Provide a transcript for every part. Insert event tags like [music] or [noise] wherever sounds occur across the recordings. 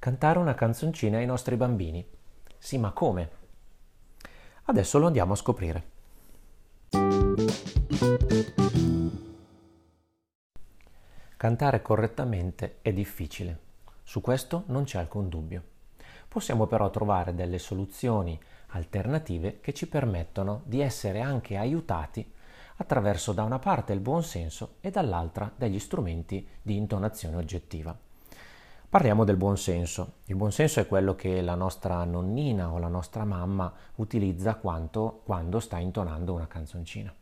cantare una canzoncina ai nostri bambini. Sì, ma come? Adesso lo andiamo a scoprire. Cantare correttamente è difficile, su questo non c'è alcun dubbio. Possiamo però trovare delle soluzioni alternative che ci permettono di essere anche aiutati attraverso da una parte il buon senso e dall'altra degli strumenti di intonazione oggettiva. Parliamo del buon senso. Il buon senso è quello che la nostra nonnina o la nostra mamma utilizza quanto, quando sta intonando una canzoncina.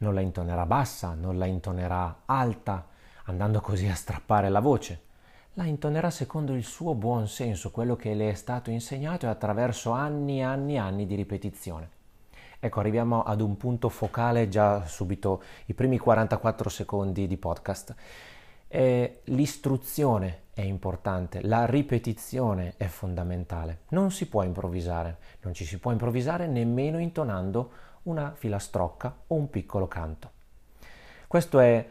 Non la intonerà bassa, non la intonerà alta, andando così a strappare la voce. La intonerà secondo il suo buon senso, quello che le è stato insegnato e attraverso anni e anni e anni di ripetizione. Ecco, arriviamo ad un punto focale già subito, i primi 44 secondi di podcast. Eh, l'istruzione è importante, la ripetizione è fondamentale. Non si può improvvisare, non ci si può improvvisare nemmeno intonando una filastrocca o un piccolo canto. Questo è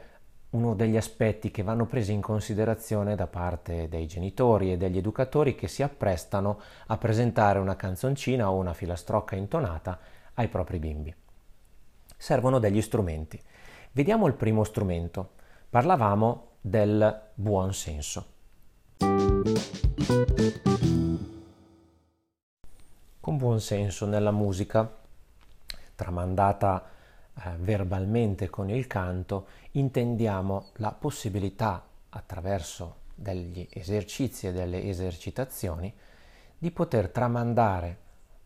uno degli aspetti che vanno presi in considerazione da parte dei genitori e degli educatori che si apprestano a presentare una canzoncina o una filastrocca intonata ai propri bimbi. Servono degli strumenti. Vediamo il primo strumento. Parlavamo del buon senso. Con buon senso nella musica, tramandata eh, verbalmente con il canto, intendiamo la possibilità, attraverso degli esercizi e delle esercitazioni, di poter tramandare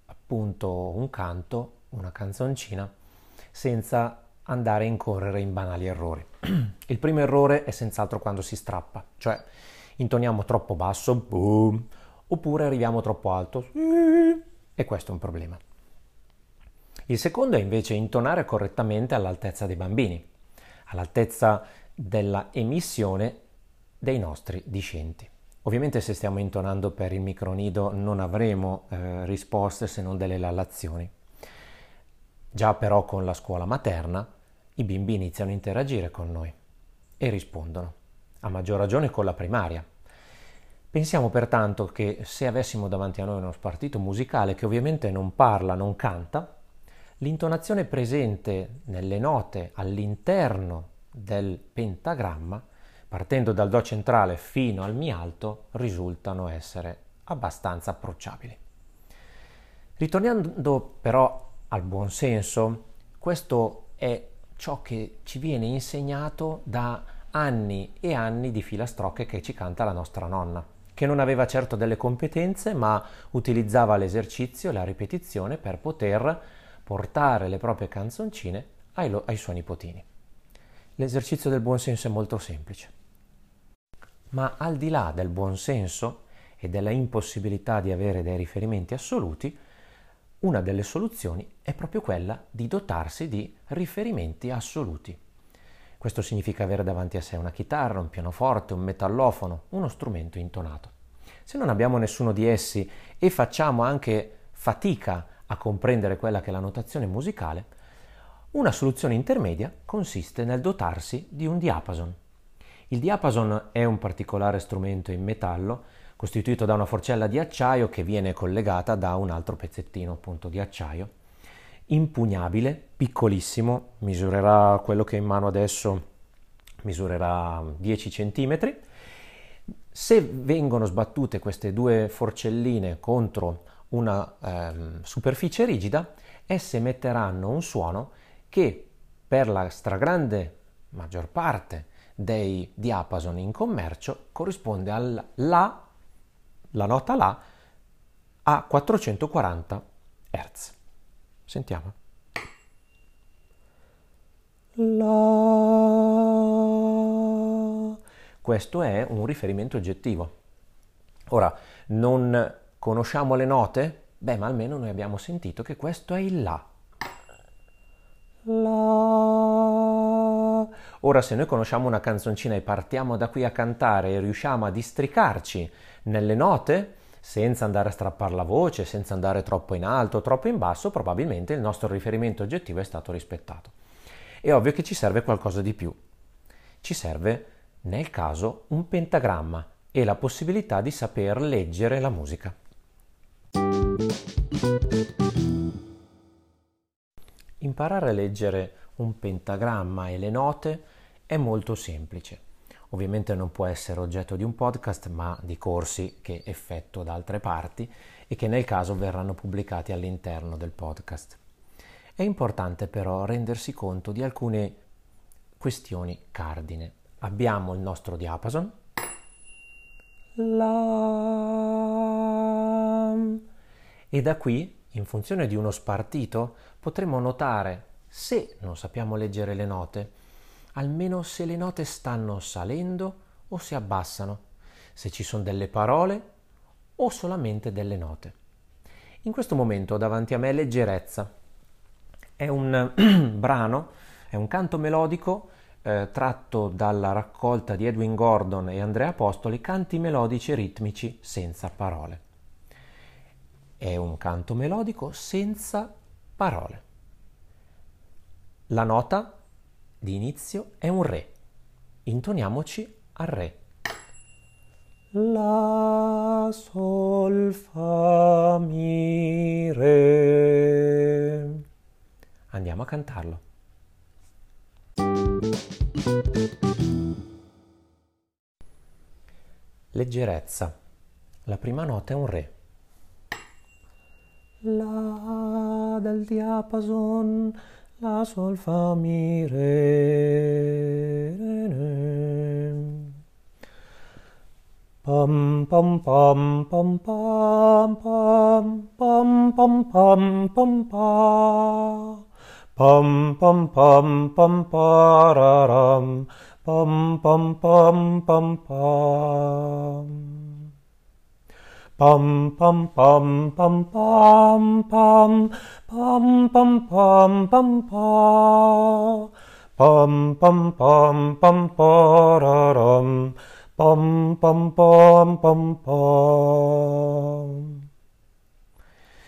appunto un canto una canzoncina senza andare a incorrere in banali errori. [clears throat] Il primo errore è senz'altro quando si strappa, cioè intoniamo troppo basso, boom, oppure arriviamo troppo alto, e questo è un problema. Il secondo è invece intonare correttamente all'altezza dei bambini, all'altezza della emissione dei nostri discenti. Ovviamente se stiamo intonando per il micronido non avremo eh, risposte se non delle lalazioni. Già però con la scuola materna i bimbi iniziano a interagire con noi e rispondono, a maggior ragione con la primaria. Pensiamo pertanto che se avessimo davanti a noi uno spartito musicale che ovviamente non parla, non canta, l'intonazione presente nelle note all'interno del pentagramma, partendo dal Do centrale fino al Mi alto, risultano essere abbastanza approcciabili. Ritornando però al buon senso, questo è ciò che ci viene insegnato da anni e anni di filastrocche che ci canta la nostra nonna, che non aveva certo delle competenze, ma utilizzava l'esercizio la ripetizione per poter portare le proprie canzoncine ai, lo- ai suoi nipotini. L'esercizio del buon senso è molto semplice. Ma al di là del buon senso e della impossibilità di avere dei riferimenti assoluti, una delle soluzioni è proprio quella di dotarsi di riferimenti assoluti. Questo significa avere davanti a sé una chitarra, un pianoforte, un metallofono, uno strumento intonato. Se non abbiamo nessuno di essi e facciamo anche fatica a comprendere quella che è la notazione musicale, una soluzione intermedia consiste nel dotarsi di un diapason. Il diapason è un particolare strumento in metallo costituito da una forcella di acciaio che viene collegata da un altro pezzettino appunto di acciaio, impugnabile, piccolissimo, misurerà quello che è in mano adesso, misurerà 10 cm. Se vengono sbattute queste due forcelline contro una ehm, superficie rigida, esse emetteranno un suono che per la stragrande maggior parte dei diapason in commercio corrisponde al La la nota La a 440 Hz. Sentiamo. La. Questo è un riferimento oggettivo. Ora, non conosciamo le note? Beh, ma almeno noi abbiamo sentito che questo è il La. La. Ora, se noi conosciamo una canzoncina e partiamo da qui a cantare e riusciamo a districarci nelle note, senza andare a strappare la voce, senza andare troppo in alto o troppo in basso, probabilmente il nostro riferimento oggettivo è stato rispettato. È ovvio che ci serve qualcosa di più. Ci serve, nel caso, un pentagramma e la possibilità di saper leggere la musica. Imparare a leggere un pentagramma e le note è molto semplice. Ovviamente non può essere oggetto di un podcast, ma di corsi che effettuo da altre parti e che nel caso verranno pubblicati all'interno del podcast. È importante però rendersi conto di alcune questioni cardine. Abbiamo il nostro diapason, la e da qui, in funzione di uno spartito, potremo notare, se non sappiamo leggere le note, almeno se le note stanno salendo o si abbassano, se ci sono delle parole o solamente delle note. In questo momento ho davanti a me Leggerezza. È un [clears throat] brano, è un canto melodico eh, tratto dalla raccolta di Edwin Gordon e Andrea Apostoli, canti melodici e ritmici senza parole. È un canto melodico senza parole. La nota di inizio è un Re. Intoniamoci al Re. La Sol Fa Mi Re. Andiamo a cantarlo. Leggerezza. La prima nota è un Re. La del diapason, la sol fa mi re, re, re. pam pam pam pam pam pam pam pam pam pam pa pam pam pam pam pararam pam pam pam pam pam Pam pam pam pam pam pam pam pam pam pam pam pam pam pam pam pararam pam pam pam pam pam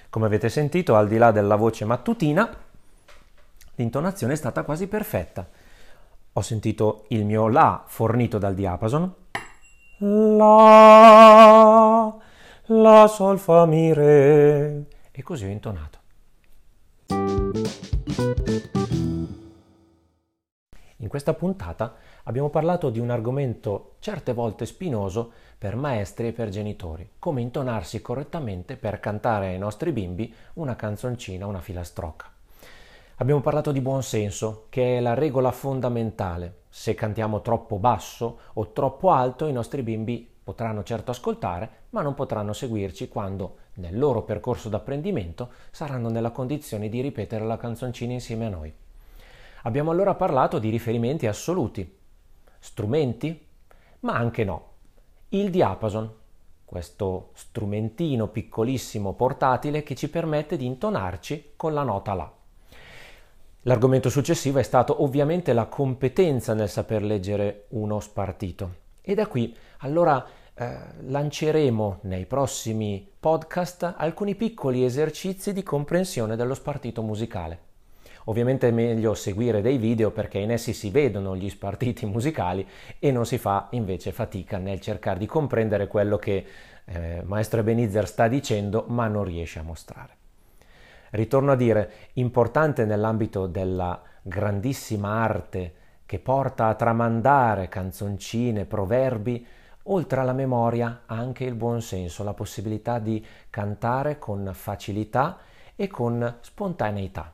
Come avete sentito, al di là della voce mattutina, l'intonazione è stata quasi perfetta ho sentito il mio La fornito dal diapason. La, La, Sol, Fa, Mi, Re. E così ho intonato. In questa puntata abbiamo parlato di un argomento certe volte spinoso per maestri e per genitori, come intonarsi correttamente per cantare ai nostri bimbi una canzoncina, una filastrocca. Abbiamo parlato di buonsenso, che è la regola fondamentale. Se cantiamo troppo basso o troppo alto, i nostri bimbi potranno certo ascoltare, ma non potranno seguirci quando, nel loro percorso d'apprendimento, saranno nella condizione di ripetere la canzoncina insieme a noi. Abbiamo allora parlato di riferimenti assoluti, strumenti, ma anche no. Il diapason, questo strumentino piccolissimo portatile che ci permette di intonarci con la nota La. L'argomento successivo è stato ovviamente la competenza nel saper leggere uno spartito. E da qui allora eh, lanceremo nei prossimi podcast alcuni piccoli esercizi di comprensione dello spartito musicale. Ovviamente è meglio seguire dei video perché in essi si vedono gli spartiti musicali e non si fa invece fatica nel cercare di comprendere quello che eh, Maestro Ebenezer sta dicendo ma non riesce a mostrare. Ritorno a dire, importante nell'ambito della grandissima arte che porta a tramandare canzoncine, proverbi, oltre alla memoria anche il buon senso, la possibilità di cantare con facilità e con spontaneità.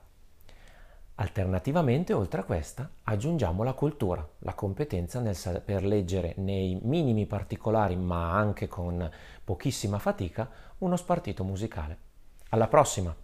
Alternativamente, oltre a questa, aggiungiamo la cultura, la competenza nel saper leggere nei minimi particolari, ma anche con pochissima fatica, uno spartito musicale. Alla prossima!